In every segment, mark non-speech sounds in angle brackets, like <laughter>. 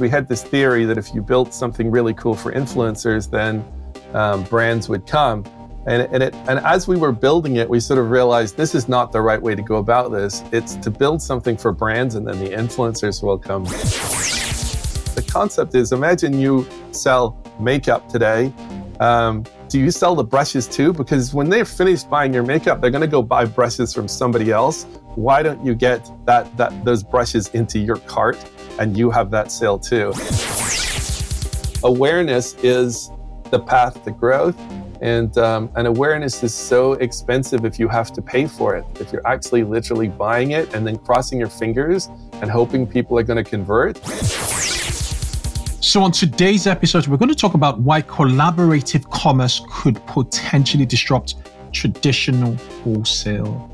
we had this theory that if you built something really cool for influencers, then um, brands would come. And, and, it, and as we were building it, we sort of realized this is not the right way to go about this. It's to build something for brands and then the influencers will come. The concept is imagine you sell makeup today. Um, do you sell the brushes too? Because when they're finished buying your makeup, they're going to go buy brushes from somebody else. Why don't you get that, that those brushes into your cart and you have that sale too? Awareness is the path to growth. And, um, and awareness is so expensive if you have to pay for it. If you're actually literally buying it and then crossing your fingers and hoping people are going to convert. So, on today's episode, we're going to talk about why collaborative commerce could potentially disrupt traditional wholesale.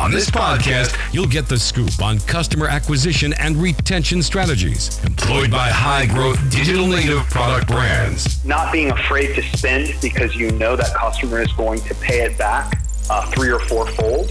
On this podcast, you'll get the scoop on customer acquisition and retention strategies employed by high growth digital native product brands. Not being afraid to spend because you know that customer is going to pay it back uh, three or four fold.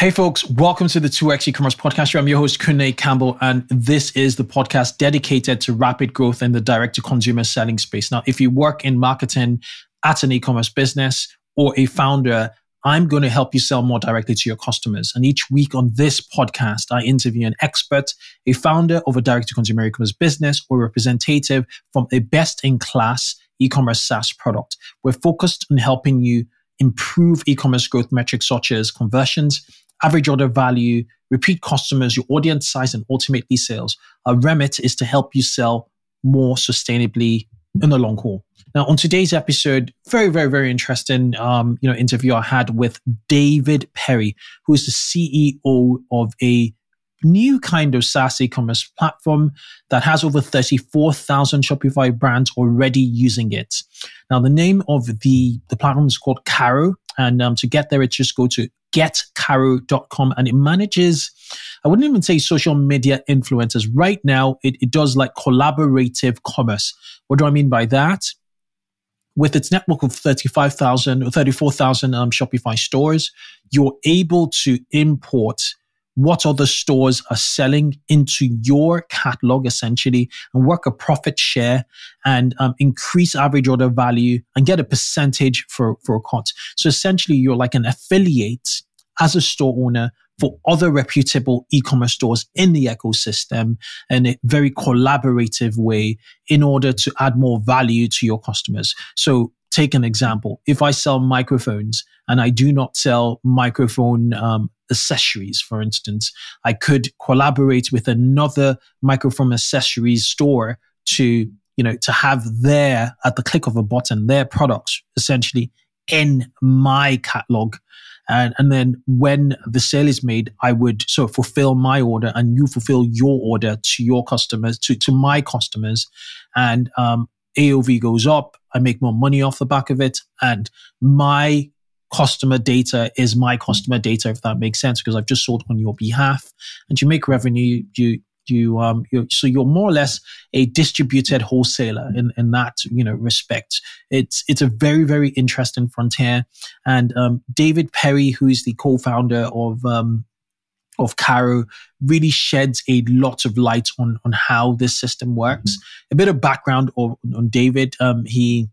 Hey, folks, welcome to the 2x e-commerce podcast. I'm your host, Kunle Campbell, and this is the podcast dedicated to rapid growth in the direct-to-consumer selling space. Now, if you work in marketing at an e-commerce business or a founder, I'm going to help you sell more directly to your customers. And each week on this podcast, I interview an expert, a founder of a direct-to-consumer e-commerce business, or representative from a best-in-class e-commerce SaaS product. We're focused on helping you improve e-commerce growth metrics such as conversions, average order value, repeat customers, your audience size, and ultimately sales. Our remit is to help you sell more sustainably in the long haul. Now, on today's episode, very, very, very interesting, um, you know, interview I had with David Perry, who is the CEO of a new kind of SaaS e-commerce platform that has over 34,000 Shopify brands already using it. Now, the name of the, the platform is called Carro. And um, to get there, it's just go to getcarro.com and it manages, I wouldn't even say social media influencers. Right now, it, it does like collaborative commerce. What do I mean by that? With its network of 35,000 or 34,000 um, Shopify stores, you're able to import what other stores are selling into your catalog essentially and work a profit share and um, increase average order value and get a percentage for, for a cut. So essentially you're like an affiliate as a store owner for other reputable e-commerce stores in the ecosystem in a very collaborative way in order to add more value to your customers. So take an example. If I sell microphones and I do not sell microphone um, accessories, for instance, I could collaborate with another microphone accessories store to, you know, to have their, at the click of a button, their products essentially in my catalog. And, and then when the sale is made, I would sort of fulfill my order and you fulfill your order to your customers, to, to my customers. And um, AOV goes up. I make more money off the back of it. And my customer data is my customer data, if that makes sense, because I've just sold on your behalf and you make revenue, you, You um, you're, so you're more or less a distributed wholesaler in, in that you know respect. It's it's a very very interesting frontier, and um, David Perry, who is the co-founder of um, of Carro really sheds a lot of light on on how this system works. Mm-hmm. A bit of background on, on David. Um, he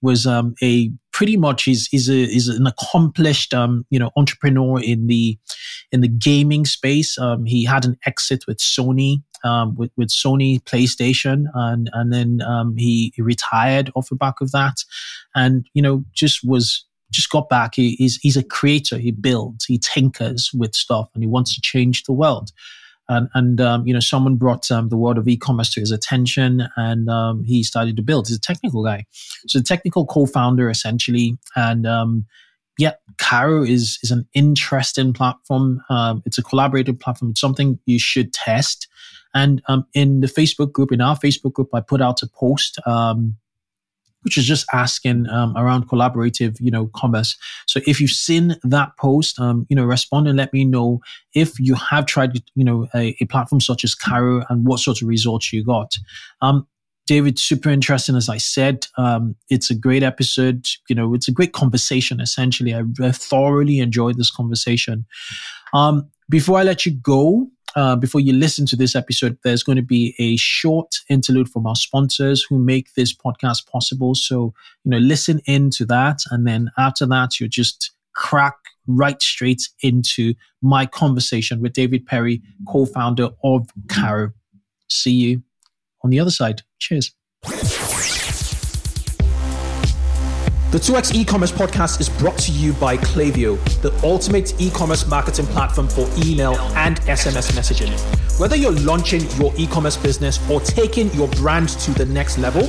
was um, a pretty much is is a is an accomplished um, you know entrepreneur in the in the gaming space. Um, he had an exit with Sony um, with with Sony PlayStation, and and then um, he, he retired off the back of that, and you know just was just got back. He, he's, he's a creator. He builds, he tinkers with stuff, and he wants to change the world. And, and um, you know, someone brought um, the world of e-commerce to his attention, and um, he started to build. He's a technical guy, so technical co-founder essentially. And um, yeah, Carro is is an interesting platform. Um, it's a collaborative platform. It's something you should test. And um, in the Facebook group, in our Facebook group, I put out a post which is just asking um, around collaborative, you know, commerce. So if you've seen that post, um, you know, respond and let me know if you have tried, you know, a, a platform such as Carro and what sort of results you got. Um, David, super interesting. As I said, um, it's a great episode. You know, it's a great conversation. Essentially, I, I thoroughly enjoyed this conversation. Um, before I let you go, uh, before you listen to this episode, there's going to be a short interlude from our sponsors who make this podcast possible. So, you know, listen into that. And then after that, you just crack right straight into my conversation with David Perry, co founder of Carro. See you on the other side. Cheers. The 2x e-commerce podcast is brought to you by Klaviyo, the ultimate e-commerce marketing platform for email and SMS messaging. Whether you're launching your e-commerce business or taking your brand to the next level,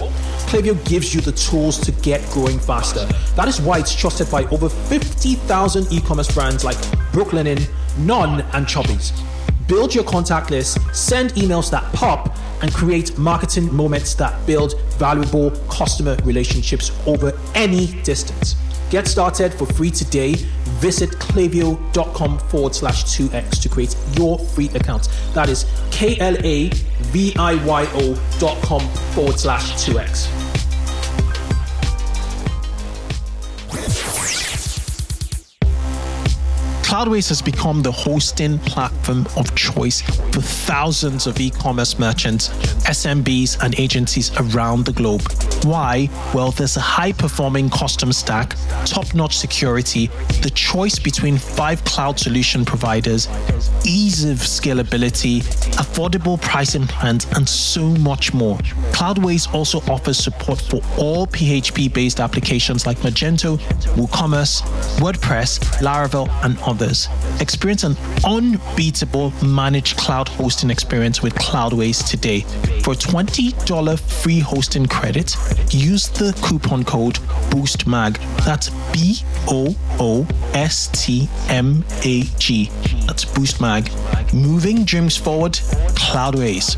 Klaviyo gives you the tools to get growing faster. That is why it's trusted by over 50,000 e-commerce brands like Brooklinen, Non, and Chubbies build your contact list, send emails that pop, and create marketing moments that build valuable customer relationships over any distance. Get started for free today. Visit klaviyo.com forward slash 2x to create your free account. That is K L A V I Y O dot com forward slash 2x. Cloudways has become the hosting platform of choice for thousands of e commerce merchants, SMBs, and agencies around the globe. Why? Well, there's a high performing custom stack, top notch security, the choice between five cloud solution providers, ease of scalability, affordable pricing plans, and so much more. Cloudways also offers support for all PHP based applications like Magento, WooCommerce, WordPress, Laravel, and others others. Experience an unbeatable managed cloud hosting experience with Cloudways today. For $20 free hosting credit, use the coupon code BOOSTMAG. That's B O O S T M A G. That's BOOSTMAG. Moving dreams forward, Cloudways.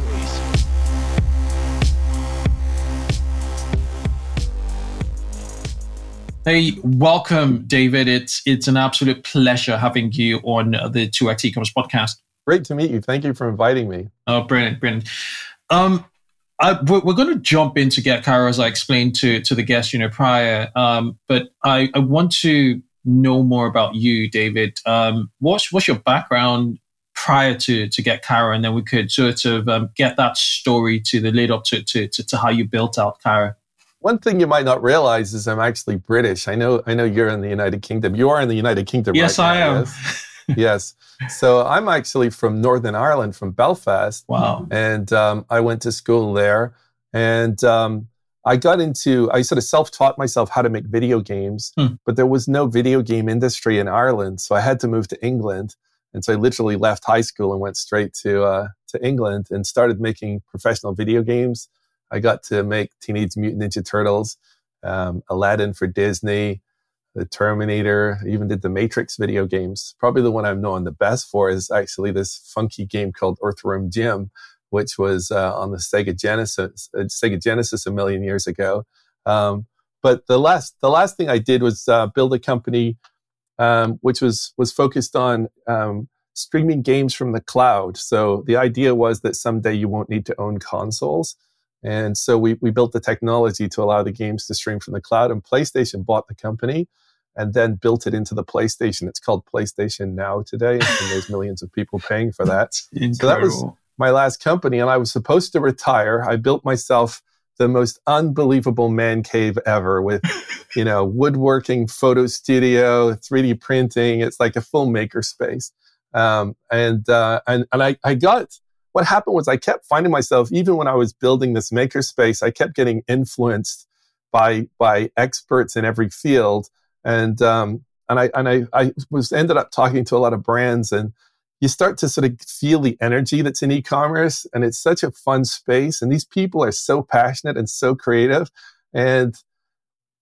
Hey, welcome, David. It's it's an absolute pleasure having you on the 2x e-commerce podcast. Great to meet you. Thank you for inviting me. Oh, brilliant, brilliant. Um, I, we're, we're, going to jump in to get Carro, as I explained to to the guest, you know, prior. Um, but I, I want to know more about you, David. Um, what's what's your background prior to to get Carro, and then we could sort of um, get that story to the lead up to, to to, to how you built out Carro. One thing you might not realize is I'm actually British. I know I know you're in the United Kingdom. You are in the United Kingdom. Yes, right I now, am. Yes? yes. So I'm actually from Northern Ireland, from Belfast. Wow. And um, I went to school there, and um, I got into. I sort of self-taught myself how to make video games, hmm. but there was no video game industry in Ireland, so I had to move to England. And so I literally left high school and went straight to uh, to England and started making professional video games I got to make Teenage Mutant Ninja Turtles, um, Aladdin for Disney, the Terminator, I even did the Matrix video games. Probably the one I'm known the best for is actually this funky game called Earthworm Jim, which was uh, on the Sega Genesis, uh, Sega Genesis a million years ago. Um, but the last, the last thing I did was uh, build a company um, which was was focused on um, streaming games from the cloud. So the idea was that someday you won't need to own consoles. And so we, we built the technology to allow the games to stream from the cloud. And PlayStation bought the company and then built it into the PlayStation. It's called PlayStation Now today. And <laughs> there's millions of people paying for that. so that was my last company. And I was supposed to retire. I built myself the most unbelievable man cave ever with, <laughs> you know, woodworking, photo studio, 3D printing. It's like a full maker space. Um, and, uh, and, and I, I got, what happened was I kept finding myself, even when I was building this makerspace, I kept getting influenced by, by experts in every field. And, um, and I, and I, I was ended up talking to a lot of brands and you start to sort of feel the energy that's in e-commerce and it's such a fun space. And these people are so passionate and so creative. And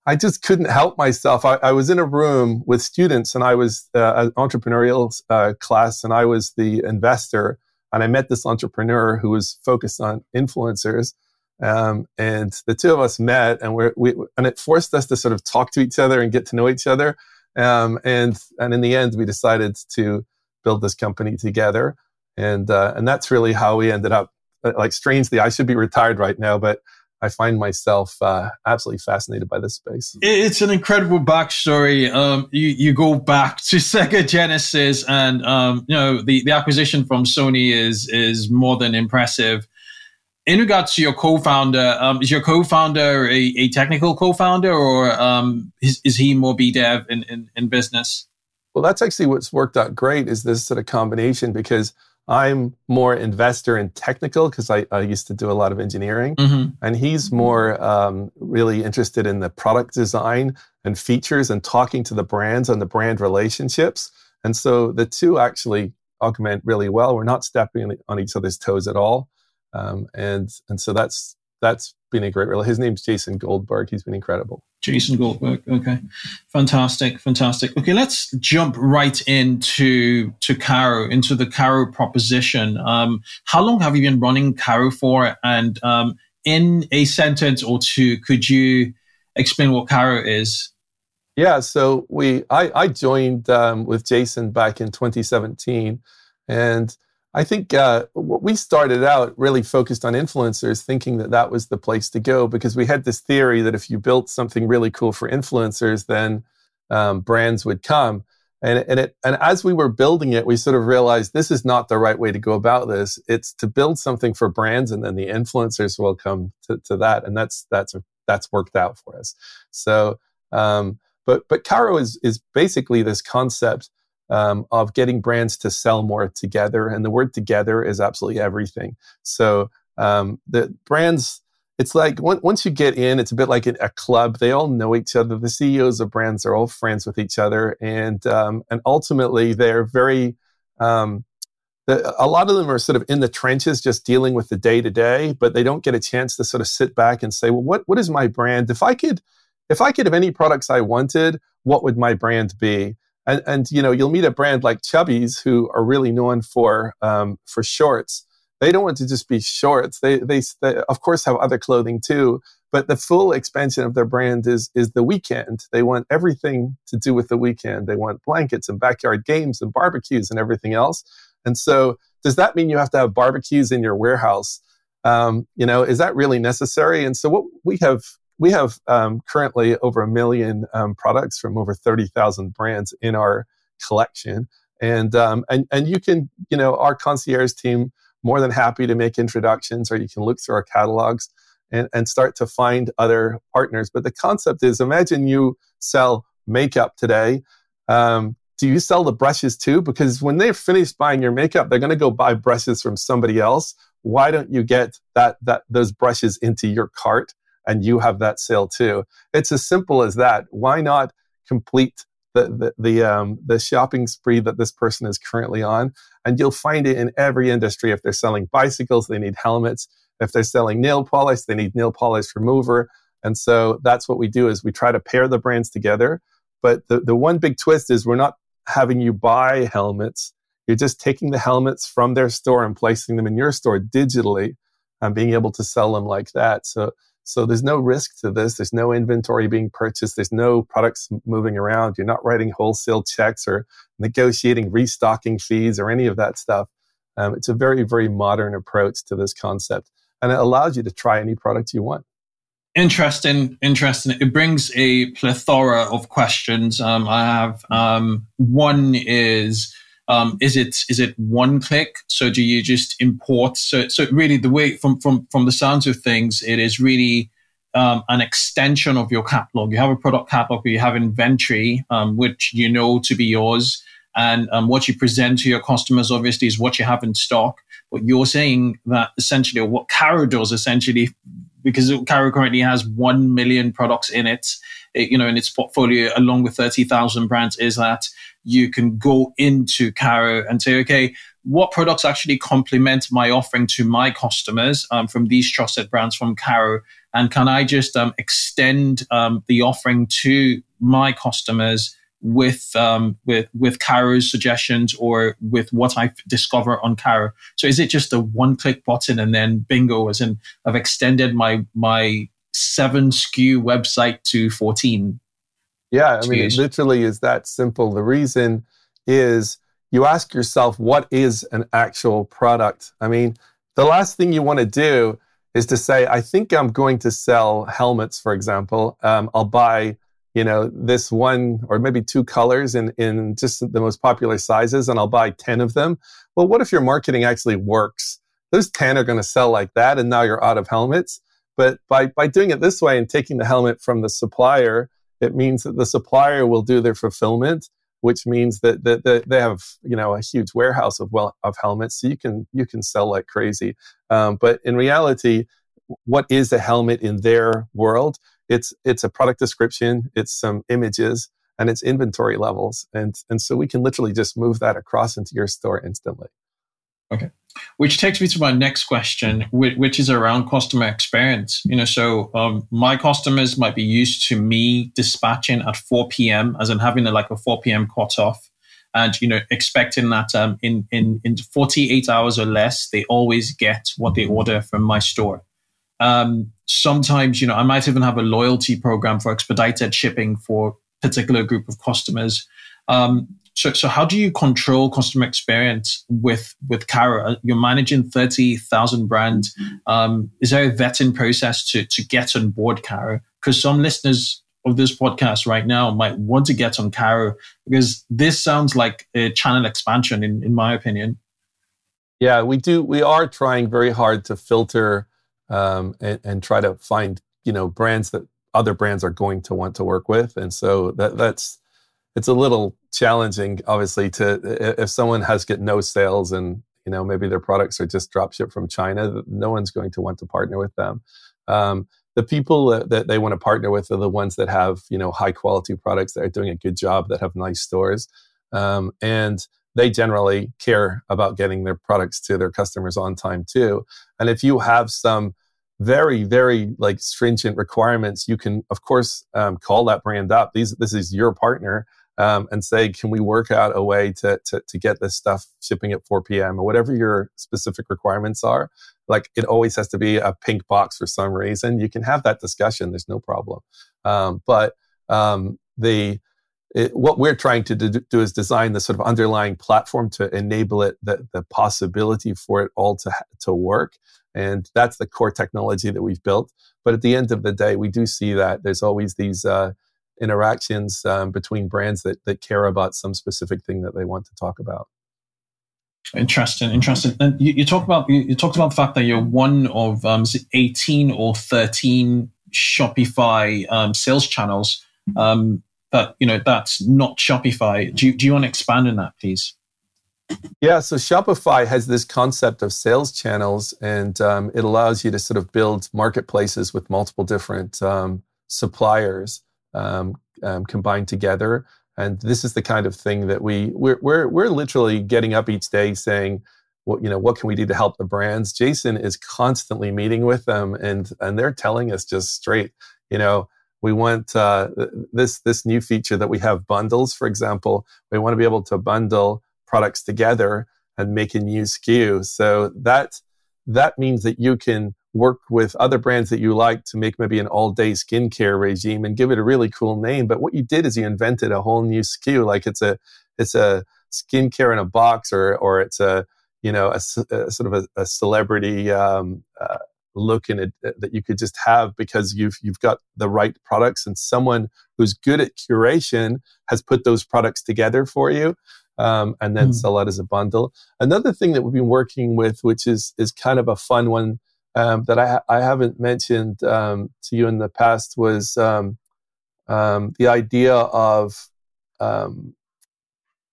I just couldn't help myself. I, I, was in a room with students and I was uh, an entrepreneurial uh, class and I was the investor and I met this entrepreneur who was focused on influencers. Um, and the two of us met, and we and it forced us to sort of talk to each other and get to know each other. Um, and and in the end, we decided to build this company together. And uh, and that's really how we ended up. Uh, like strangely, I should be retired right now, but I find myself uh, absolutely fascinated by this space. It's an incredible backstory. Um, you, you go back to <laughs> Sega Genesis, and um, you know the, the acquisition from Sony is is more than impressive. In regards to your co-founder, um, is your co-founder a, a technical co-founder, or um, is, is he more B dev in, in, in business? Well, that's actually what's worked out great. Is this sort of combination because I'm more investor in technical because I, I, used to do a lot of engineering, mm-hmm. and he's more um, really interested in the product design and features and talking to the brands and the brand relationships. And so the two actually augment really well. We're not stepping on each other's toes at all, um, and and so that's that's been a great role. His name's Jason Goldberg. He's been incredible. Jason Goldberg. Okay, fantastic, fantastic. Okay, let's jump right into to Carro, into the Carro proposition. Um, how long have you been running Carro for? And um, in a sentence or two, could you explain what Carro is? Yeah, so we I, I joined um, with Jason back in 2017, and I think uh, we started out really focused on influencers, thinking that that was the place to go because we had this theory that if you built something really cool for influencers, then um, brands would come. And, and it and as we were building it, we sort of realized this is not the right way to go about this. It's to build something for brands, and then the influencers will come to, to that, and that's that's that's worked out for us. So, um, but but Carro is is basically this concept um, of getting brands to sell more together. And the word together is absolutely everything. So um, the brands, it's like once you get in, it's a bit like a club. They all know each other. The CEOs of brands are all friends with each other, and um, and ultimately they're very. Um, the, a lot of them are sort of in the trenches, just dealing with the day to day, but they don't get a chance to sort of sit back and say, "Well, what what is my brand? If I could, if I could have any products I wanted, what would my brand be?" And, and you know, you'll meet a brand like Chubbies who are really known for um, for shorts. They don't want to just be shorts. They, they, they of course have other clothing too, but the full expansion of their brand is is the weekend. They want everything to do with the weekend. They want blankets and backyard games and barbecues and everything else. And so, does that mean you have to have barbecues in your warehouse? Um, you know, is that really necessary? And so, what we have we have um, currently over a million um, products from over 30,000 brands in our collection. And, um, and, and you can, you know, our concierge team more than happy to make introductions or you can look through our catalogs and, and start to find other partners. But the concept is imagine you sell makeup today. Um, do you sell the brushes too? Because when they're finished buying your makeup, they're going to go buy brushes from somebody else. Why don't you get that, that, those brushes into your cart and you have that sale too. It's as simple as that. Why not complete the the the, um, the shopping spree that this person is currently on? And you'll find it in every industry. If they're selling bicycles, they need helmets. If they're selling nail polish, they need nail polish remover. And so that's what we do is we try to pair the brands together. But the, the one big twist is we're not having you buy helmets. You're just taking the helmets from their store and placing them in your store digitally and being able to sell them like that. So So there's no risk to this. There's no inventory being purchased. There's no products moving around. You're not writing wholesale checks or negotiating restocking fees or any of that stuff. Um, it's a very, very modern approach to this concept. And it allows you to try any product you want. Interesting, interesting. It brings a plethora of questions. Um, I have um, one is um, is it is it one click? So do you just import? So so really the way from from from the sounds of things, it is really um, an extension of your catalog. You have a product catalog you have inventory, um, which you know to be yours, and um, what you present to your customers obviously is what you have in stock. But you're saying that essentially, what Carro does essentially, because Carro currently has one million products in it, it, you know, in its portfolio, along with thirty thousand brands, is that you can go into Carro and say, okay, what products actually complement my offering to my customers um, from these trusted brands from Carro? And can I just um, extend um, the offering to my customers with um, with with Carro's suggestions or with what I discover on Carro? So is it just a one click button and then bingo, as in I've extended my my seven SKU website to fourteen? Yeah, I mean, it literally is that simple. The reason is you ask yourself, what is an actual product? I mean, the last thing you want to do is to say, I think I'm going to sell helmets, for example. Um, I'll buy, you know, this one or maybe two colors in, in just the most popular sizes, and I'll buy 10 of them. Well, what if your marketing actually works? Those 10 are going to sell like that, and now you're out of helmets. But by, by doing it this way and taking the helmet from the supplier, it means that the supplier will do their fulfillment, which means that, that, that they have you know a huge warehouse of well of helmets, so you can you can sell like crazy. Um, but in reality, what is a helmet in their world? It's it's a product description, it's some images, and it's inventory levels, and and so we can literally just move that across into your store instantly. Okay. Which takes me to my next question, which is around customer experience. You know, so um, my customers might be used to me dispatching at 4 p.m. as in having a, like a 4 p.m. cutoff, and you know, expecting that um, in in in 48 hours or less, they always get what they order from my store. Um, sometimes, you know, I might even have a loyalty program for expedited shipping for particular group of customers. Um, so, so how do you control customer experience with with Carro? You're managing thirty thousand brands. Um, is there a vetting process to to get on board Carro? Because some listeners of this podcast right now might want to get on Carro because this sounds like a channel expansion, in in my opinion. Yeah, we do. We are trying very hard to filter um, and, and try to find you know brands that other brands are going to want to work with, and so that that's it's a little challenging, obviously, to if someone has get no sales and you know maybe their products are just drop shipped from China, no one's going to want to partner with them. Um, the people that, they want to partner with are the ones that have you know high quality products that are doing a good job, that have nice stores, um, and they generally care about getting their products to their customers on time too. And if you have some very very like stringent requirements you can of course um, call that brand up these this is your partner um, and say, can we work out a way to, to, to get this stuff shipping at 4 p.m. or whatever your specific requirements are? Like it always has to be a pink box for some reason. You can have that discussion. There's no problem. Um, but um, the it, what we're trying to do, is design the sort of underlying platform to enable it, the, the possibility for it all to, to work. And that's the core technology that we've built. But at the end of the day, we do see that there's always these uh, interactions um, between brands that, that care about some specific thing that they want to talk about. Interesting, interesting. And you, you talk about you, you, talked about the fact that you're one of um, eighteen or thirteen Shopify um, sales channels. Um, but you know that's not Shopify. Do you, do you want to expand on that, please? Yeah, so Shopify has this concept of sales channels, and um, it allows you to sort of build marketplaces with multiple different um, suppliers um, um, combined together. And this is the kind of thing that we we're we're, we're literally getting up each day saying, what you know, what can we do to help the brands? Jason is constantly meeting with them, and and they're telling us just straight, you know, we want uh, this this new feature that we have bundles, for example. We want to be able to bundle products together and make a new SKU. So that that means that you can work with other brands that you like to make maybe an all day skincare regime and give it a really cool name. But what you did is you invented a whole new SKU, like it's a it's a skincare in a box, or or it's a you know a, a sort of a, a celebrity um, uh, look in it uh, that you could just have because you've you've got the right products and someone who's good at curation has put those products together for you um, and then mm. sell it as a bundle. Another thing that we've been working with, which is is kind of a fun one um, that I I haven't mentioned um, to you in the past, was um, um, the idea of um,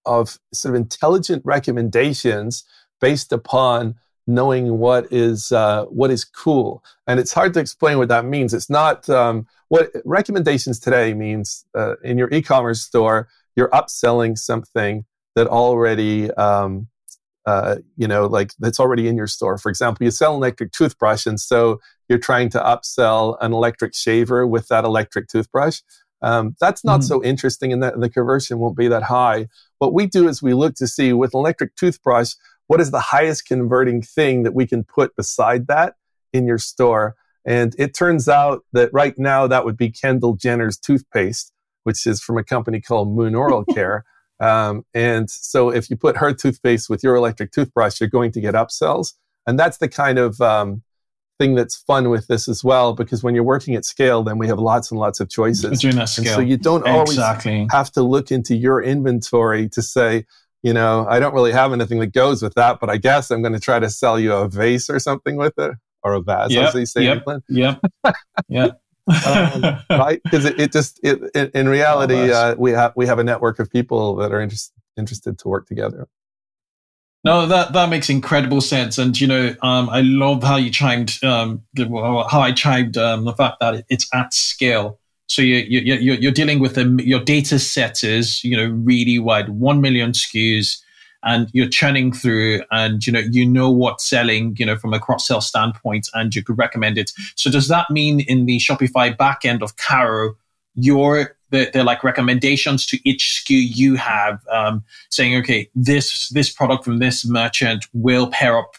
of sort of intelligent recommendations based upon knowing what is uh, what is cool. And it's hard to explain what that means. It's not um, what recommendations today means uh, in your e-commerce store you're upselling something that already um, uh, you know like that's already in your store for example you sell an electric toothbrush and so you're trying to upsell an electric shaver with that electric toothbrush um, that's not mm-hmm. so interesting and that the conversion won't be that high what we do is we look to see with an electric toothbrush what is the highest converting thing that we can put beside that in your store? And it turns out that right now that would be Kendall Jenner's toothpaste, which is from a company called Moon Oral <laughs> Care. Um, and so if you put her toothpaste with your electric toothbrush, you're going to get upsells. And that's the kind of um, thing that's fun with this as well, because when you're working at scale, then we have lots and lots of choices. Doing that scale. And so you don't exactly. always have to look into your inventory to say, you know, I don't really have anything that goes with that, but I guess I'm going to try to sell you a vase or something with it, or a vase, yep, as they say yep, in England. <laughs> Yeah, yeah. Um, <laughs> right? Because it, it, just it, it in reality, uh, we have we have a network of people that are interest, interested to work together. No, that that makes incredible sense, and you know, um, I love how you chimed, um, how I chimed um, the fact that it's at scale. So you, you, you, you're dealing with a, your data set is, you know, really wide, 1 million SKUs and you're churning through and, you know, you know what's selling, you know, from a cross sell standpoint and you could recommend it. So does that mean in the Shopify backend of Carro, you're they're, they're, like recommendations to each SKU you have, um, saying, okay, this this product from this merchant will pair up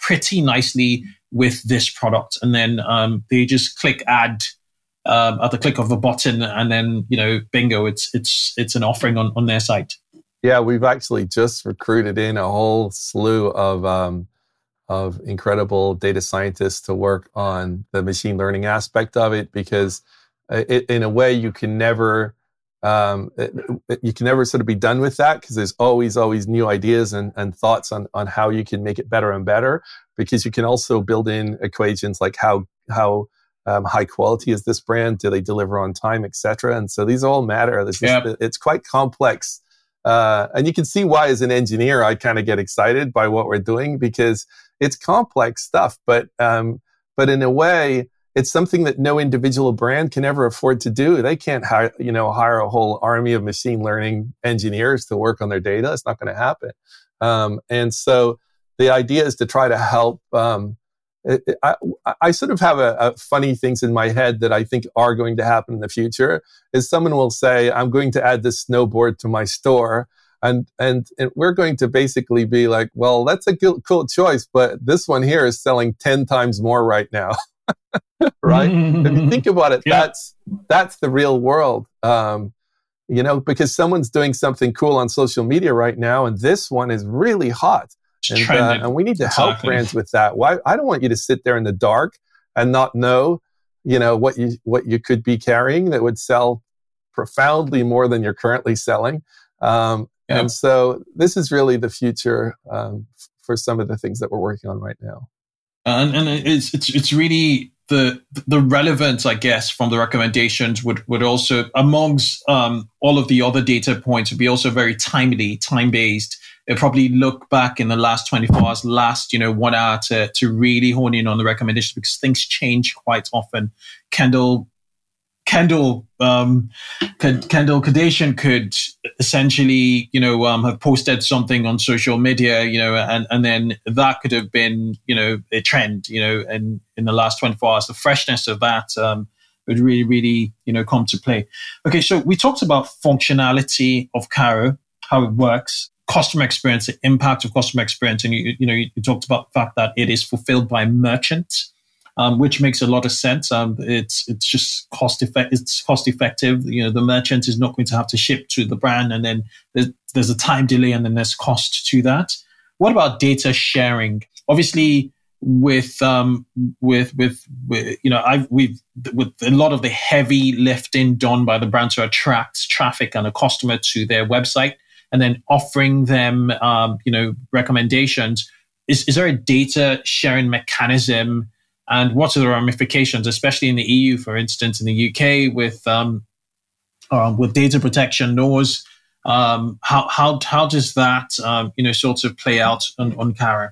pretty nicely with this product, and then um, they just click add um, at the click of a button, and then you know, bingo, it's it's it's an offering on on their site. Yeah, we've actually just recruited in a whole slew of um, of incredible data scientists to work on the machine learning aspect of it because it, in a way you can never um, it, you can never sort of be done with that because there's always always new ideas and, and thoughts on on how you can make it better and better because you can also build in equations like how how um, high quality is this brand? Do they deliver on time, etc. And so these all matter. Just, yep. It's quite complex, uh, and you can see why, as an engineer, I kind of get excited by what we're doing because it's complex stuff. But um, but in a way, it's something that no individual brand can ever afford to do. They can't hire, you know, hire a whole army of machine learning engineers to work on their data. It's not going to happen. Um, and so the idea is to try to help um, I, I, sort of have a, a, funny things in my head that I think are going to happen in the future. Is someone will say, "I'm going to add this snowboard to my store," and and, and we're going to basically be like, "Well, that's a cool, cool choice, but this one here is selling ten times more right now." <laughs> right? if you think about it, <laughs> yeah. that's that's the real world. Um, you know, because someone's doing something cool on social media right now, and this one is really hot and, uh, and, we need to exactly. help brands with that. Why? I don't want you to sit there in the dark and not know, you know, what you what you could be carrying that would sell profoundly more than you're currently selling. Um, yeah. And so this is really the future um, for some of the things that we're working on right now. And, and it's, it's it's really the the relevance, I guess, from the recommendations would would also amongst um, all of the other data points would be also very timely, time based it probably look back in the last 24 hours, last, you know, one hour to, to really hone in on the recommendations because things change quite often. Kendall, Kendall, um, Kendall Kardashian could essentially, you know, um, have posted something on social media, you know, and, and then that could have been, you know, a trend, you know, and in the last 24 hours, the freshness of that, um, would really, really, you know, come to play. Okay. So we talked about functionality of Carro, how it works customer experience, the impact of customer experience, and you, you know, you, you, talked about the fact that it is fulfilled by merchants. Um, which makes a lot of sense. Um, it's it's just cost effect. It's cost effective. You know, the merchant is not going to have to ship to the brand, and then there's, there's a time delay, and then there's cost to that. What about data sharing? Obviously, with um with, with with you know I've we've with a lot of the heavy lifting done by the brand to attract traffic and a customer to their website, and then offering them um you know recommendations. Is is there a data sharing mechanism? And what are the ramifications, especially in the EU, for instance, in the UK with um, uh, with data protection laws. Um, how how how does that um, you know sort of play out on, on Carro?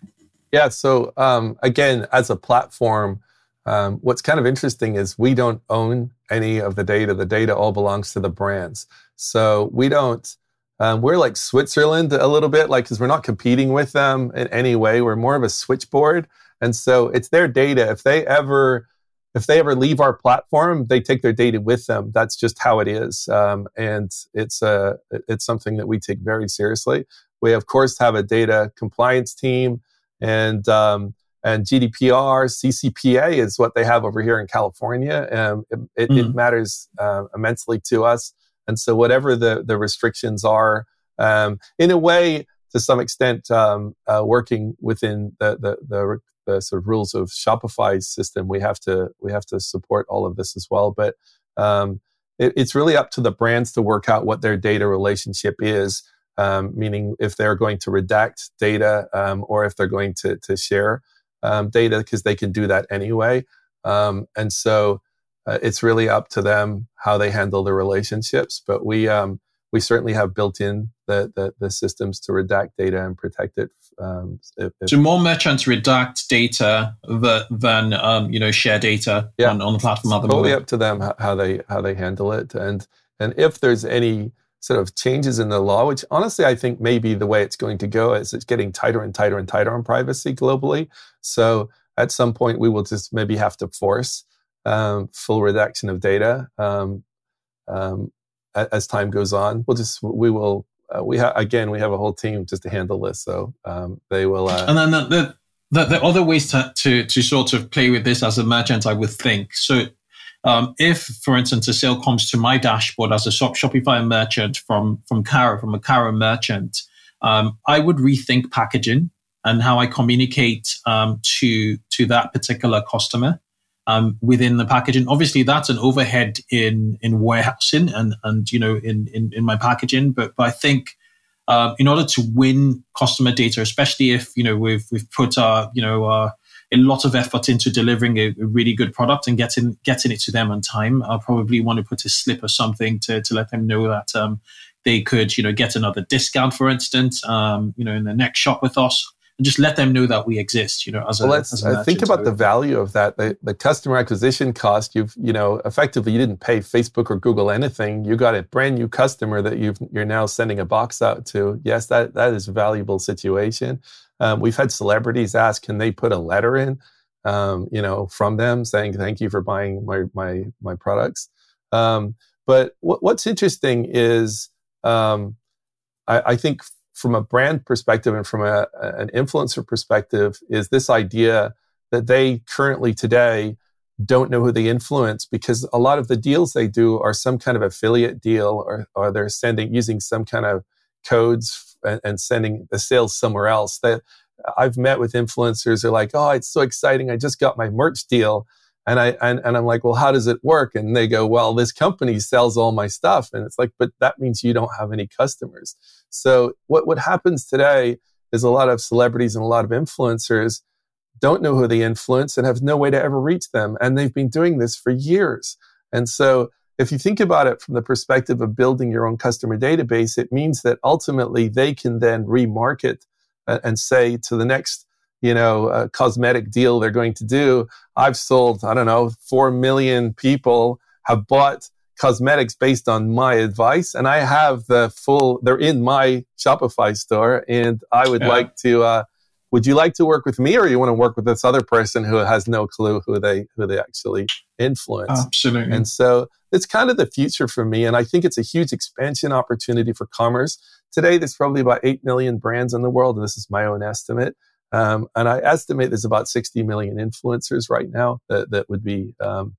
Yeah. So um, again, as a platform, um, what's kind of interesting is we don't own any of the data. The data all belongs to the brands. So we don't. Um, we're like Switzerland a little bit, like because we're not competing with them in any way. We're more of a switchboard. And so it's their data. If they ever if they ever leave our platform, they take their data with them. That's just how it is, um, and it's a uh, it's something that we take very seriously. We of course have a data compliance team, and um, and GDPR, CCPA is what they have over here in California. Um, it, it, mm. it, matters uh, immensely to us, and so whatever the the restrictions are, um, in a way, to some extent, um, uh, working within the, the the the sort of rules of Shopify system, we have to we have to support all of this as well. But um, it, it's really up to the brands to work out what their data relationship is. Um, meaning if they're going to redact data um, or if they're going to to share um, data because they can do that anyway. Um, and so uh, it's really up to them how they handle the relationships. But we um, we certainly have built in the, the, the systems to redact data and protect it. Um, if, if, so more merchants redact data than um, you know share data yeah. on, on the platform. It's totally up to them how they how they handle it, and and if there's any sort of changes in the law, which honestly I think maybe the way it's going to go is it's getting tighter and tighter and tighter on privacy globally. So at some point we will just maybe have to force um, full redaction of data. Um, um, as time goes on. We'll just we will uh, we have again we have a whole team just to handle this, so um, they will. Uh, and then the, the, the, the other ways to, to to sort of play with this as a merchant, I would think. So um, if, for instance, a sale comes to my dashboard as a shop, Shopify merchant from from Carro, from a Carro merchant, um, I would rethink packaging and how I communicate um, to to that particular customer um, within the packaging. Obviously, that's an overhead in in warehousing and and you know in in, in my packaging. But, but I think uh, in order to win customer data, especially if you know we've we've put our you know uh, a lot of effort into delivering a, a, really good product and getting getting it to them on time, I'll probably want to put a slip or something to to let them know that. Um, they could, you know, get another discount, for instance, um, you know, in the next shop with us and just let them know that we exist. You know, as well, a, let's as a think about so, the value of that. The, the customer acquisition cost. You've you know effectively you didn't pay Facebook or Google anything. You got a brand new customer that you've you're now sending a box out to. Yes, that that is a valuable situation. Um, we've had celebrities ask, can they put a letter in, um, you know, from them saying thank you for buying my my my products. Um, but what's interesting is um, I, I think from a brand perspective and from a, an influencer perspective is this idea that they currently today don't know who they influence because a lot of the deals they do are some kind of affiliate deal or, or they're sending using some kind of codes and, and sending the sales somewhere else that I've met with influencers. They're like, "Oh, it's so exciting! I just got my merch deal," and I and, and I'm like, "Well, how does it work?" And they go, "Well, this company sells all my stuff," and it's like, "But that means you don't have any customers." So what, what happens today is a lot of celebrities and a lot of influencers don't know who they influence and have no way to ever reach them. And they've been doing this for years. And so if you think about it from the perspective of building your own customer database, it means that ultimately they can then remarket uh, and say to the next, you know, uh, cosmetic deal they're going to do, I've sold, I don't know, 4 million people have bought cosmetics based on my advice and i have the full they're in my shopify store and i would yeah. like to uh, would you like to work with me or you want to work with this other person who has no clue who they who they actually influence? Absolutely. And so it's kind of the future for me and i think it's a huge expansion opportunity for commerce. Today there's probably about 8 million brands in the world and this is my own estimate Um, and I estimate there's about 60 million influencers right now that, that would be um,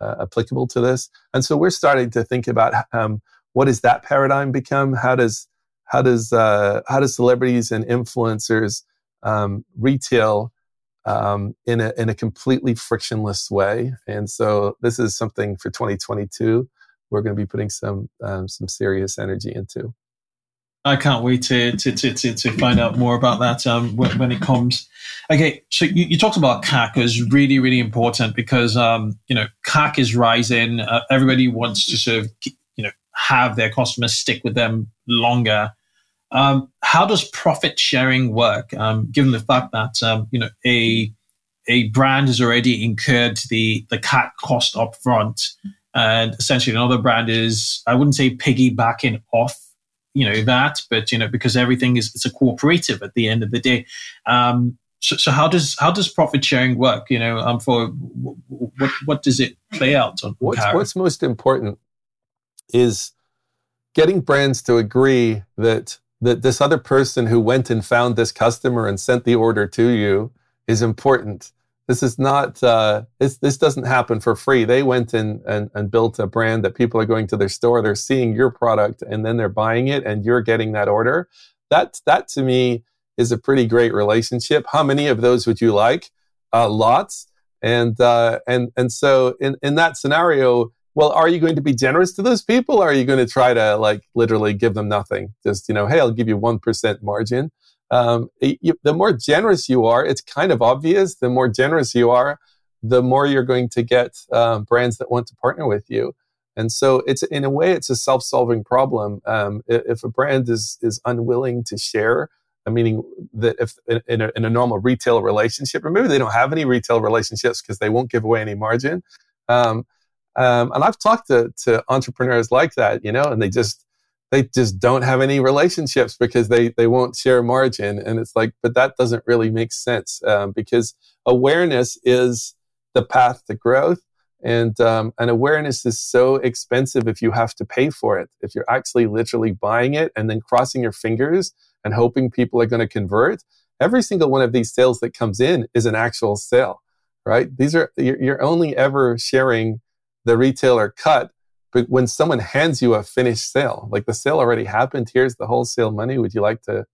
uh, applicable to this. And so we're starting to think about um, what does that paradigm become? How does how does uh, how does celebrities and influencers um, retail um, in a in a completely frictionless way? And so this is something for 2022 we're going to be putting some um, some serious energy into. I can't wait to to, to, to, to find out more about that um, when, when, it comes. Okay, so you, you, talked about CAC is really really important because um, you know CAC is rising. Uh, everybody wants to sort of you know have their customers stick with them longer. Um, how does profit sharing work? Um, given the fact that um, you know a a brand has already incurred the the CAC cost up front, and essentially another brand is I wouldn't say piggybacking off you know that but you know because everything is it's a cooperative at the end of the day. Um so, so how does how does profit sharing work? You know um for what what does it play out on what's, what's most important is getting brands to agree that that this other person who went and found this customer and sent the order to you is important this is not uh, this this doesn't happen for free. They went in and, and built a brand that people are going to their store, they're seeing your product, and then they're buying it, and you're getting that order. That that to me is a pretty great relationship. How many of those would you like? Uh, lots. And uh, and and so in in that scenario, well, are you going to be generous to those people? Or are you going to try to like literally give them nothing? Just you know, hey, I'll give you one percent margin um, you, the more generous you are, it's kind of obvious. The more generous you are, the more you're going to get um, brands that want to partner with you. And so it's in a way, it's a self-solving problem. Um, if a brand is is unwilling to share, meaning that if in a, in a, normal retail relationship, or maybe they don't have any retail relationships because they won't give away any margin. Um, um, and I've talked to, to entrepreneurs like that, you know, and they just they just don't have any relationships because they they won't share margin. And it's like but that doesn't really make sense um, because awareness is the path to growth. And um, and awareness is so expensive if you have to pay for it. If you're actually literally buying it and then crossing your fingers and hoping people are going to convert every single one of these sales that comes in is an actual sale right? These are you're only ever sharing the retailer cut but when someone hands you a finished sale, like the sale already happened, here's the wholesale money. Would you like to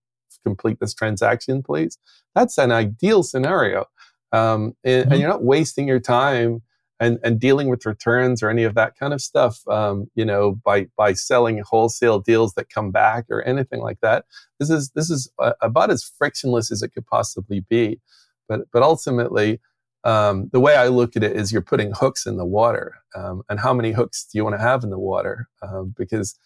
complete this transaction, please? That's an ideal scenario. Um, and, mm-hmm. and, you're not wasting your time and, and dealing with returns or any of that kind of stuff, um, you know, by, by selling wholesale deals that come back or anything like that. This is, this is about as frictionless as it could possibly be. But, but ultimately, um, the way I look at it is you're putting hooks in the water. Um, and how many hooks do you want to have in the water? Um, because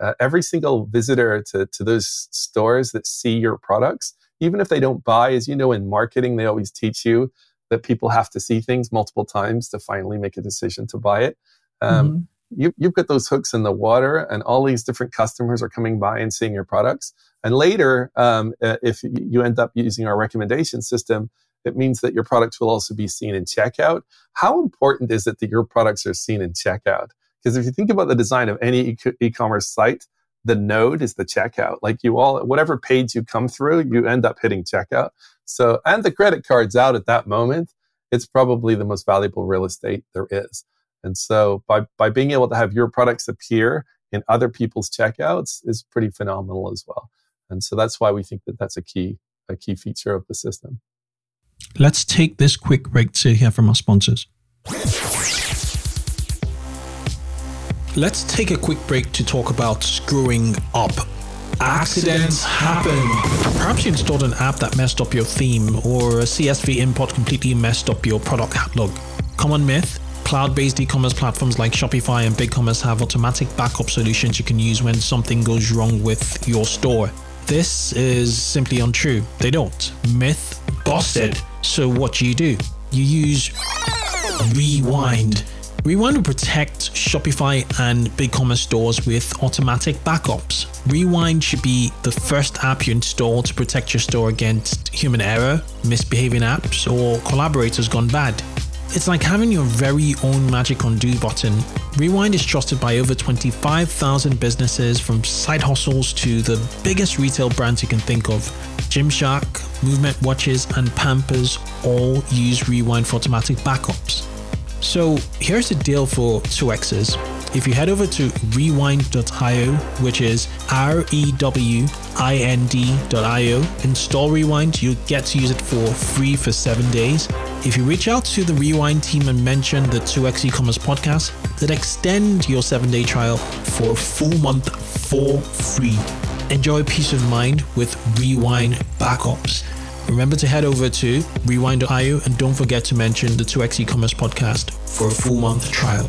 uh, every single visitor to, to those stores that see your products, even if they don't buy, as you know, in marketing, they always teach you that people have to see things multiple times to finally make a decision to buy it. Um, mm-hmm. You, you've got those hooks in the water, and all these different customers are coming by and seeing your products. And later, um, if you end up using our recommendation system, it means that your products will also be seen in checkout. How important is it that your products are seen in checkout? Because if you think about the design of any e- commerce site, the node is the checkout. Like you all, whatever page you come through, you end up hitting checkout. So, and the credit card's out at that moment. It's probably the most valuable real estate there is. And so by, by being able to have your products appear in other people's checkouts is pretty phenomenal as well. And so that's why we think that that's a key, a key feature of the system. Let's take this quick break to hear from our sponsors. Let's take a quick break to talk about screwing up. Accidents happen. Perhaps you installed an app that messed up your theme, or a CSV import completely messed up your product catalog. Common myth cloud based e commerce platforms like Shopify and BigCommerce have automatic backup solutions you can use when something goes wrong with your store. This is simply untrue. They don't. Myth busted. So what do you do? You use Rewind. Rewind will protect Shopify and BigCommerce stores with automatic backups. Rewind should be the first app you install to protect your store against human error, misbehaving apps, or collaborators gone bad. It's like having your very own magic undo button. Rewind is trusted by over 25,000 businesses from side hustles to the biggest retail brands you can think of Gymshark, Movement Watches, and Pampers all use Rewind for automatic backups. So here's the deal for 2X's. If you head over to rewind.io, which is R E W I N D.io, install Rewind, you'll get to use it for free for seven days. If you reach out to the Rewind team and mention the 2x e-commerce podcast, they'll extend your seven-day trial for a full month for free. Enjoy peace of mind with Rewind backups. Remember to head over to rewind.io and don't forget to mention the 2x e-commerce podcast for a full month trial.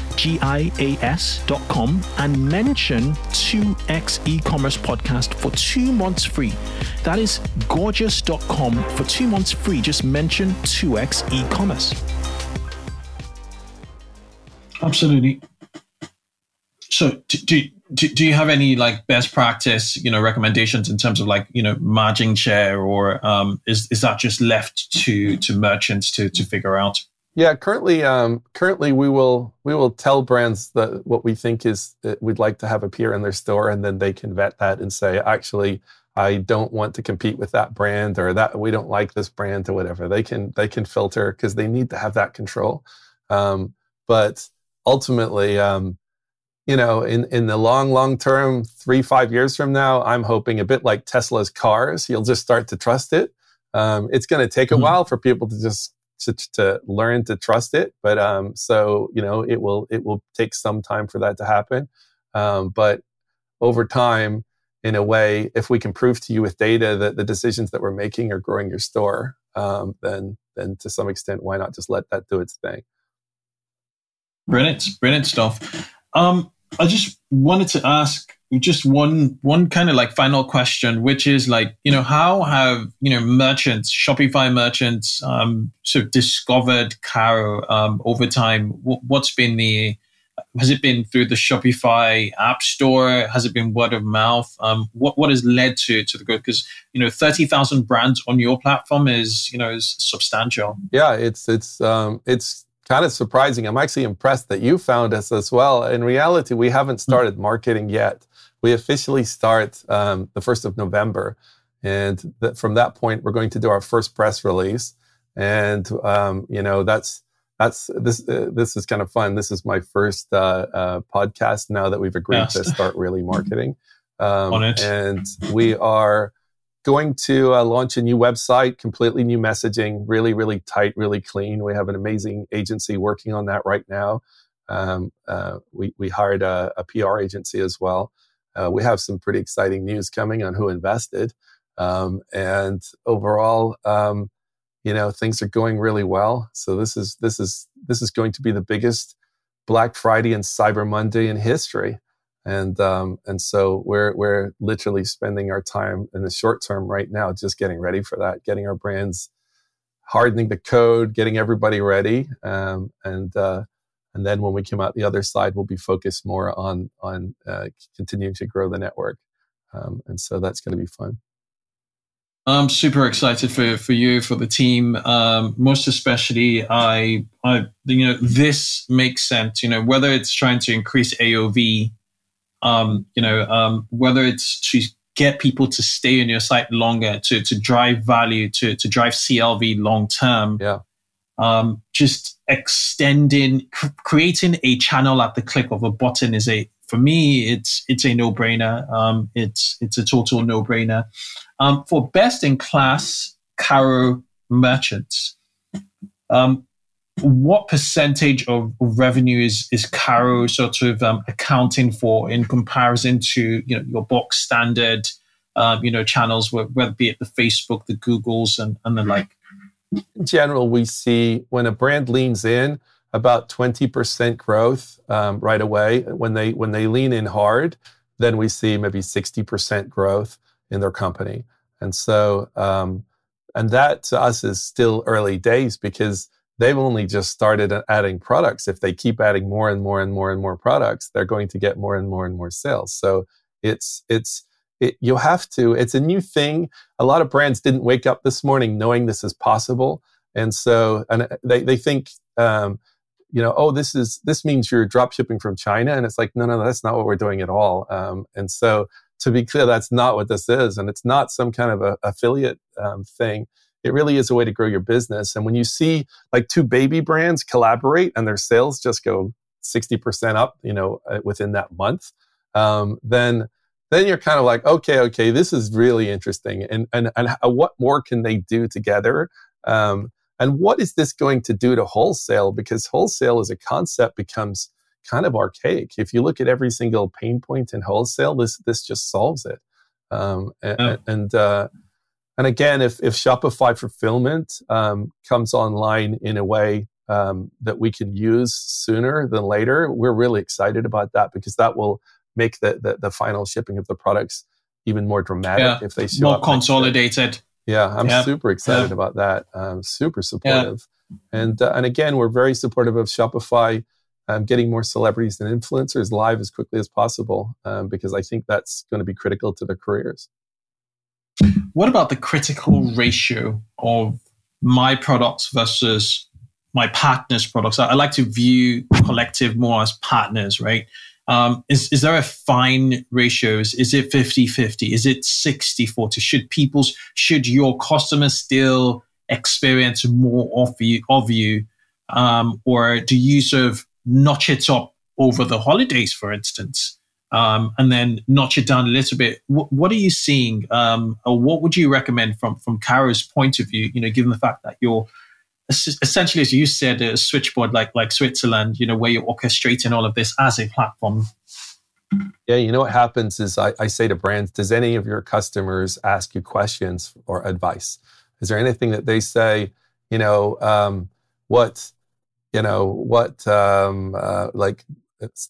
G I A S.com and mention 2x e-commerce podcast for two months free. That is gorgias.com for two months free. Just mention 2x e-commerce. Absolutely. So, do, do, do you have any like best practice, you know, recommendations in terms of like, you know, margin share or um, is, is that just left to, to merchants to, to figure out? Yeah, currently, um, currently we will we will tell brands that what we think is that we'd like to have appear in their store, and then they can vet that and say, actually, I don't want to compete with that brand, or that we don't like this brand, or whatever. They can they can filter because they need to have that control. Um, but ultimately, um, you know, in in the long long term, three five years from now, I'm hoping a bit like Tesla's cars, you'll just start to trust it. Um, it's going to take a mm-hmm. while for people to just to, to learn to trust it. But um, so you know, it will it will take some time for that to happen. Um, but over time, in a way, if we can prove to you with data that the decisions that we're making are growing your store, um, then then to some extent, why not just let that do its thing? Brilliant, brilliant stuff. Um, I just wanted to ask just one one kind of like final question, which is like, you know, how have you know merchants, Shopify merchants, um, sort of discovered Carro um, over time? What's been the has it been through the Shopify app store? Has it been word of mouth? Um, what what has led to to the growth? Because you know, thirty thousand brands on your platform is you know is substantial. Yeah, it's it's um, it's kind of surprising. I'm actually impressed that you found us as well. In reality, we haven't hmm. started marketing yet we officially start um, the 1st of November. And th- from that point, we're going to do our first press release. And, um, you know, that's, that's, this, uh, this is kind of fun. This is my first, uh, uh, podcast now that we've agreed yes. to start really <laughs> marketing. Um, On it. And we are going to uh, launch a new website, completely new messaging, really, really tight, really clean. We have an amazing agency working on that right now. Um, uh, we, we hired a, a PR agency as well uh, we have some pretty exciting news coming on who invested. Um, and overall, um, you know, things are going really well. So this is this is this is going to be the biggest Black Friday and Cyber Monday in history. And um, and so we're we're literally spending our time in the short term right now, just getting ready for that, getting our brands, hardening the code, getting everybody ready, um, and uh, and then when we come out the other side, we'll be focused more on on uh, continuing to grow the network. Um, and so that's going to be fun. I'm super excited for for you for the team. Um, most especially, I I you know this makes sense. You know whether it's trying to increase AOV, um, you know um, whether it's to get people to stay on your site longer, to to drive value, to to drive CLV long term. Yeah um, just extending, cr- creating a channel at the click of a button is a, for me, it's, it's a no brainer. Um, it's, it's a total no brainer. Um, for best in class Carro merchants, Um, what percentage of, revenue is is Carro sort of um, accounting for in comparison to you know your box standard um, you know channels, whether be it the Facebook, the Googles, and and the like? In general, we see when a brand leans in about twenty percent growth um, right away. When they when they lean in hard, then we see maybe sixty percent growth in their company, and so. Um, and that to us is still early days because they've only just started adding products. If they keep adding more and more and more and more products, they're going to get more and more and more sales. So it's it's it, you'll have to. It's a new thing. A lot of brands didn't wake up this morning knowing this is possible, and so and they they think. Um, you know, oh, this is this means you're drop shipping from China, and it's like, no, no, that's not what we're doing at all. Um, and so, to be clear, that's not what this is, and it's not some kind of a affiliate um, thing it really is a way to grow your business. And when you see like two baby brands collaborate and their sales just go 60% up, you know, uh, within that month, um, then then you're kind of like, okay, okay, this is really interesting. And and and what more can they do together? Um, and what is this going to do to wholesale? Because wholesale as a concept becomes kind of archaic. If you look at every single pain point in wholesale, this this just solves it. Um, and, oh. and uh, and again, if, if Shopify fulfillment um, comes online in a way um, that we can use sooner than later, we're really excited about that because that will make the, the, the final shipping of the products even more dramatic yeah. if they show more consolidated. Yeah, I'm yeah. super excited yeah. about that. Um, super supportive, and uh, and again, we're very supportive of Shopify um, getting more celebrities and influencers live as quickly as possible um, because I think that's going to be critical to their careers. What about the critical ratio of my products versus my partners' products? I, I like to view collective more as partners, right? Um, is, is there a fine ratio? Is it 50 50? Is it 60 40? Should people's, should your customers still experience more of you, of you? Um, or do you sort of notch it up over the holidays, for instance? um, and then notch it down a little bit. What are you seeing, um, or what would you recommend from from Carro's point of view? You know, given the fact that you're essentially, as you said, a switchboard like like Switzerland, you know, where you're orchestrating all of this as a platform. Yeah, you know what happens is I, I say to brands, does any of your customers ask you questions or advice? Is there anything that they say, you know, um, what, you know, what, um, uh, like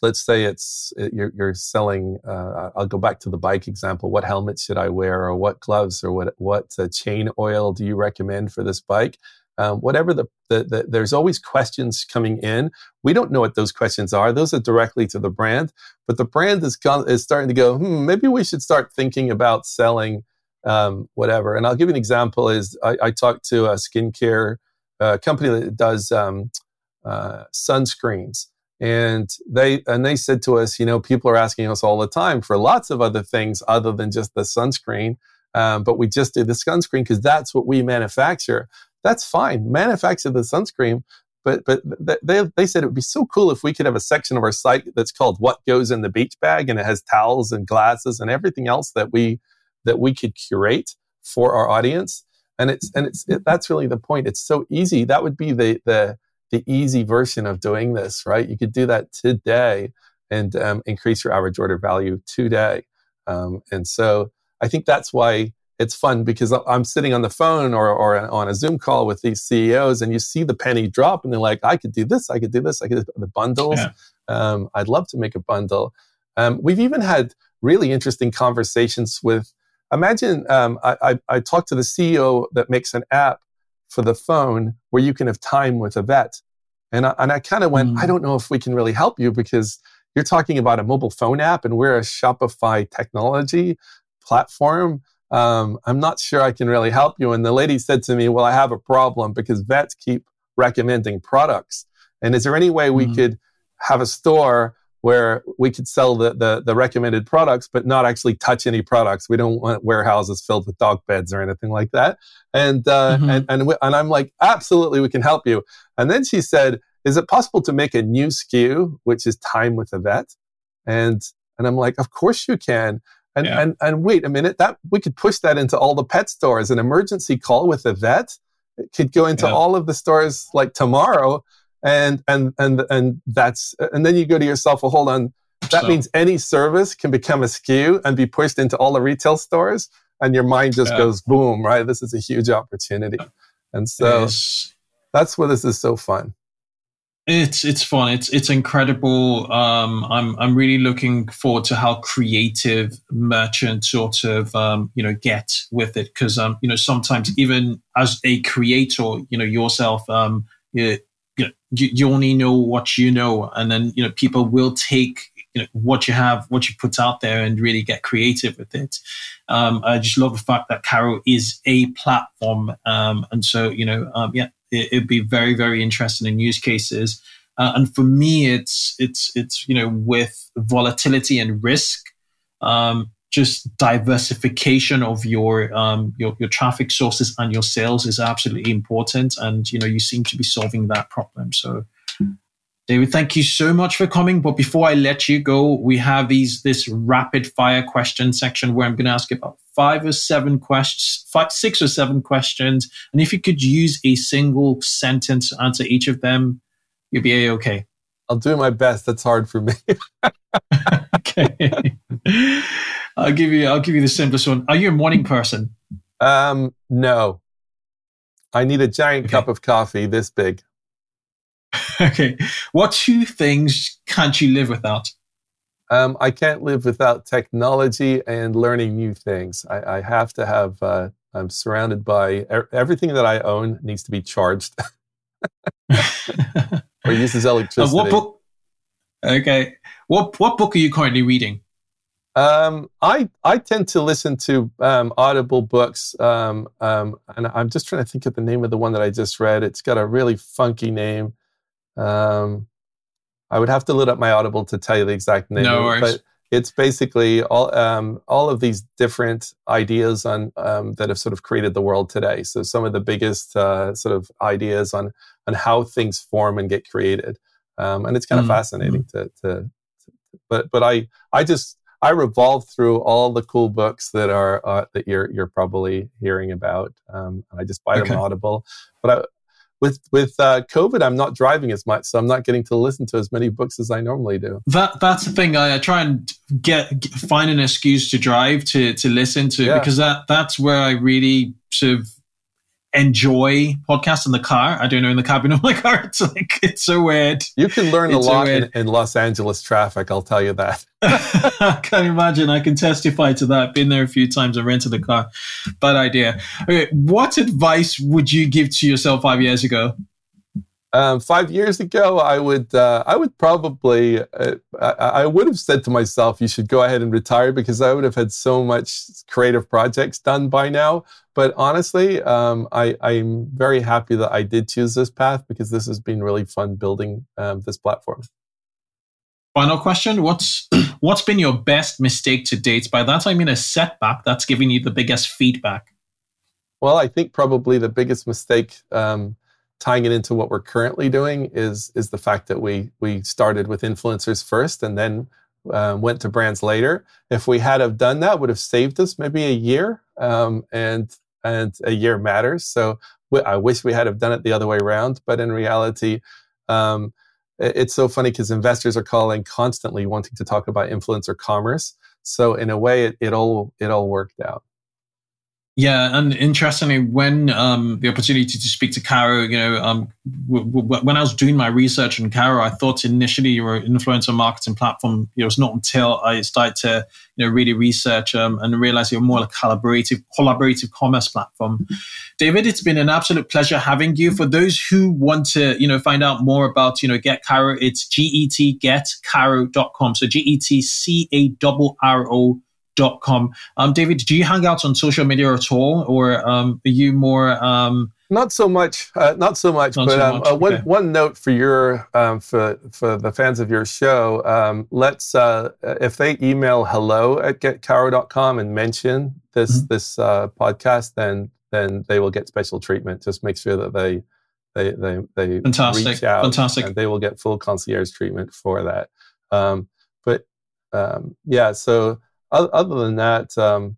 let's say it's it, you're, you're, selling. Uh, I'll go back to the bike example. What helmet should I wear, or what gloves, or what what uh, chain oil do you recommend for this bike? Um, whatever the, the, the, there's always questions coming in. We don't know what those questions are. Those are directly to the brand, but the brand is is starting to go. Hmm, maybe we should start thinking about selling um, whatever. And I'll give you an example. Is I, I talked to a skincare uh, company that does um, uh, sunscreens and they and they said to us you know people are asking us all the time for lots of other things other than just the sunscreen um, but we just do the sunscreen because that's what we manufacture that's fine manufacture the sunscreen but but they, they said it would be so cool if we could have a section of our site that's called what goes in the beach bag and it has towels and glasses and everything else that we that we could curate for our audience and it's and it's it, that's really the point it's so easy that would be the the the easy version of doing this, right? You could do that today and um, increase your average order value today. Um, and so I think that's why it's fun because I'm sitting on the phone or, or on a Zoom call with these CEOs and you see the penny drop and they're like, I could do this, I could do this, I could do the bundles. Yeah. Um, I'd love to make a bundle. Um, we've even had really interesting conversations with, imagine um, I, I, I talked to the CEO that makes an app for the phone where you can have time with a vet. And I, and I kind of went, mm. I don't know if we can really help you because you're talking about a mobile phone app and we're a Shopify technology platform. Um, I'm not sure I can really help you. And the lady said to me, Well, I have a problem because vets keep recommending products. And is there any way we mm. could have a store where we could sell the, the, the, recommended products, but not actually touch any products. We don't want warehouses filled with dog beds or anything like that. And, uh, mm-hmm. and, and, and I'm like, absolutely, we can help you. And then she said, is it possible to make a new SKU, which is time with a vet? And, and I'm like, of course you can. And, yeah. and, and wait a minute, that we could push that into all the pet stores, an emergency call with a vet. could go into Yeah. all of the stores like tomorrow, and and and and that's and then you go to yourself, well, hold on, that So- means any service can become a SKU and be pushed into all the retail stores, and your mind just Yeah. goes boom, right? This is a huge opportunity, and so that's why this is so fun. It's it's fun. It's it's incredible. Um, I'm I'm really looking forward to how creative merchants sort of um, you know get with it because um, you know sometimes even as a creator, you know yourself, um, you, you know you, you only know what you know, and then you know people will take you know what you have, what you put out there, and really get creative with it. Um, I just love the fact that Carro is a platform, um, and so you know, um, yeah, it, it'd be very, very interesting in use cases. Uh, and for me, it's it's it's you know with volatility and risk, um, just diversification of your um, your your traffic sources and your sales is absolutely important. And you know, you seem to be solving that problem. So. David, thank you so much for coming. But before I let you go, we have these this rapid fire question section where I'm going to ask about five or seven questions, five, six or seven questions, and if you could use a single sentence to answer each of them, you'll be a okay. I'll do my best. That's hard for me. <laughs> Okay. <laughs> I'll give you. I'll give you the simplest one. Are you a morning person? um, no, I need a giant Okay. cup of coffee this big. <laughs> okay. What two things can't you live without? Um, I can't live without technology and learning new things. I, I have to have. Uh, I'm surrounded by er- everything that I own needs to be charged <laughs> or uses Uh, <laughs> electricity. what book? Okay. What what book are you currently reading? Um, I I tend to listen to um, Audible books, um, um, and I'm just trying to think of the name of the one that I just read. It's got a really funky name. Um, I would have to look up my Audible to tell you the exact name. No worries. But it's basically all um, all of these different ideas on um, that have sort of created the world today. So some of the biggest uh, sort of ideas on on how things form and get created, um, and it's kind of Mm, fascinating to, to. But but I I just I revolve through all the cool books that are uh, that you're you're probably hearing about, um, and I just buy them on Audible. But I, with with uh, COVID, I'm not driving as much, so I'm not getting to listen to as many books as I normally do. That that's the thing. I, I try and get, find an excuse to drive to to listen to Yeah. because that that's where I really sort of enjoy podcasts in the car. I don't know in the cabin of my car. <laughs> It's like it's so weird. You can learn a It's a lot in, in Los Angeles traffic. I'll tell you that. <laughs> I can imagine. I can testify to that. Been there a few times. I rented a car. Bad idea. Okay, what advice would you give to yourself five years ago? Um, five years ago, I would uh, I would probably uh, I, I would have said to myself, "You should go ahead and retire," because I would have had so much creative projects done by now. But honestly, um, I, I'm very happy that I did choose this path because this has been really fun building um, this platform. Final question: What's <clears throat> what's been your best mistake to date? By that I mean a setback that's giving you the biggest feedback. Well, I think probably the biggest mistake um, tying it into what we're currently doing is is the fact that we we started with influencers first and then um, went to brands later. If we had have done that, would have saved us maybe a year, um, and and a year matters. So I wish we had have done it the other way around. But in reality, um, it- it's so funny because investors are calling constantly wanting to talk about influencer commerce. So in a way, it, it all it all worked out. Yeah, and interestingly, when um, the opportunity to speak to Carro, you know, um, w- w- when I was doing my research on Carro, I thought initially you were an influencer marketing platform. It was not until I started to, you know, really research um, and realize you're more like a collaborative, collaborative commerce platform. David, it's been an absolute pleasure having you. For those who want to, you know, find out more about, you know, Get Carro, it's getgetcarro.com. So G E T C A R R O dot com. Um, David, do you hang out on social media at all, or um, are you more? Um, Not so much, uh, not so much. Not but so um, much, Uh, one okay. one note for your um, for for the fans of your show. Um, let's uh, if they email hello at getcarro.com and mention this Mm-hmm. this uh, podcast, then then they will get special treatment. Just make sure that they they they they Fantastic, reach out. fantastic. And they will get full concierge treatment for that. Um, but um, yeah, so other than that, um,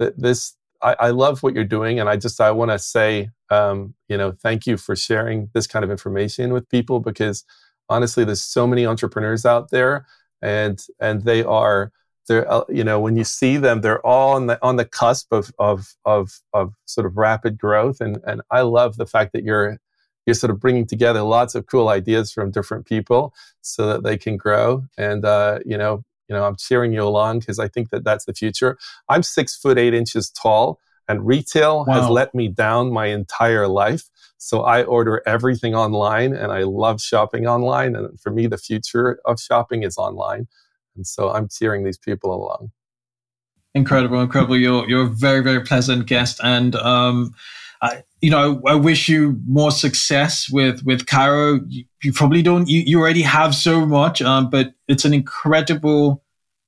th- this I, I, love what you're doing, and I just I want to say, um, you know, thank you for sharing this kind of information with people because honestly, there's so many entrepreneurs out there, and and they are they're uh, you know when you see them, they're all on the on the cusp of of of of sort of rapid growth, and and I love the fact that you're you're sort of bringing together lots of cool ideas from different people so that they can grow and uh, you know you know, I'm cheering you along because I think that that's the future. I'm six foot eight inches tall, and retail wow. has let me down my entire life. So I order everything online, and I love shopping online. And for me, the future of shopping is online. And so I'm cheering these people along. Incredible, incredible. You're you're a very very pleasant guest, and um, I, you know, I wish you more success with with Carro. You, you probably don't. You, you already have so much, um, but it's an incredible,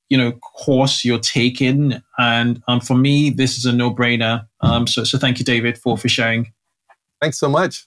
you know, course you're taking, and um, for me, this is a no brainer. Um, so so thank you, David, for for sharing. Thanks so much.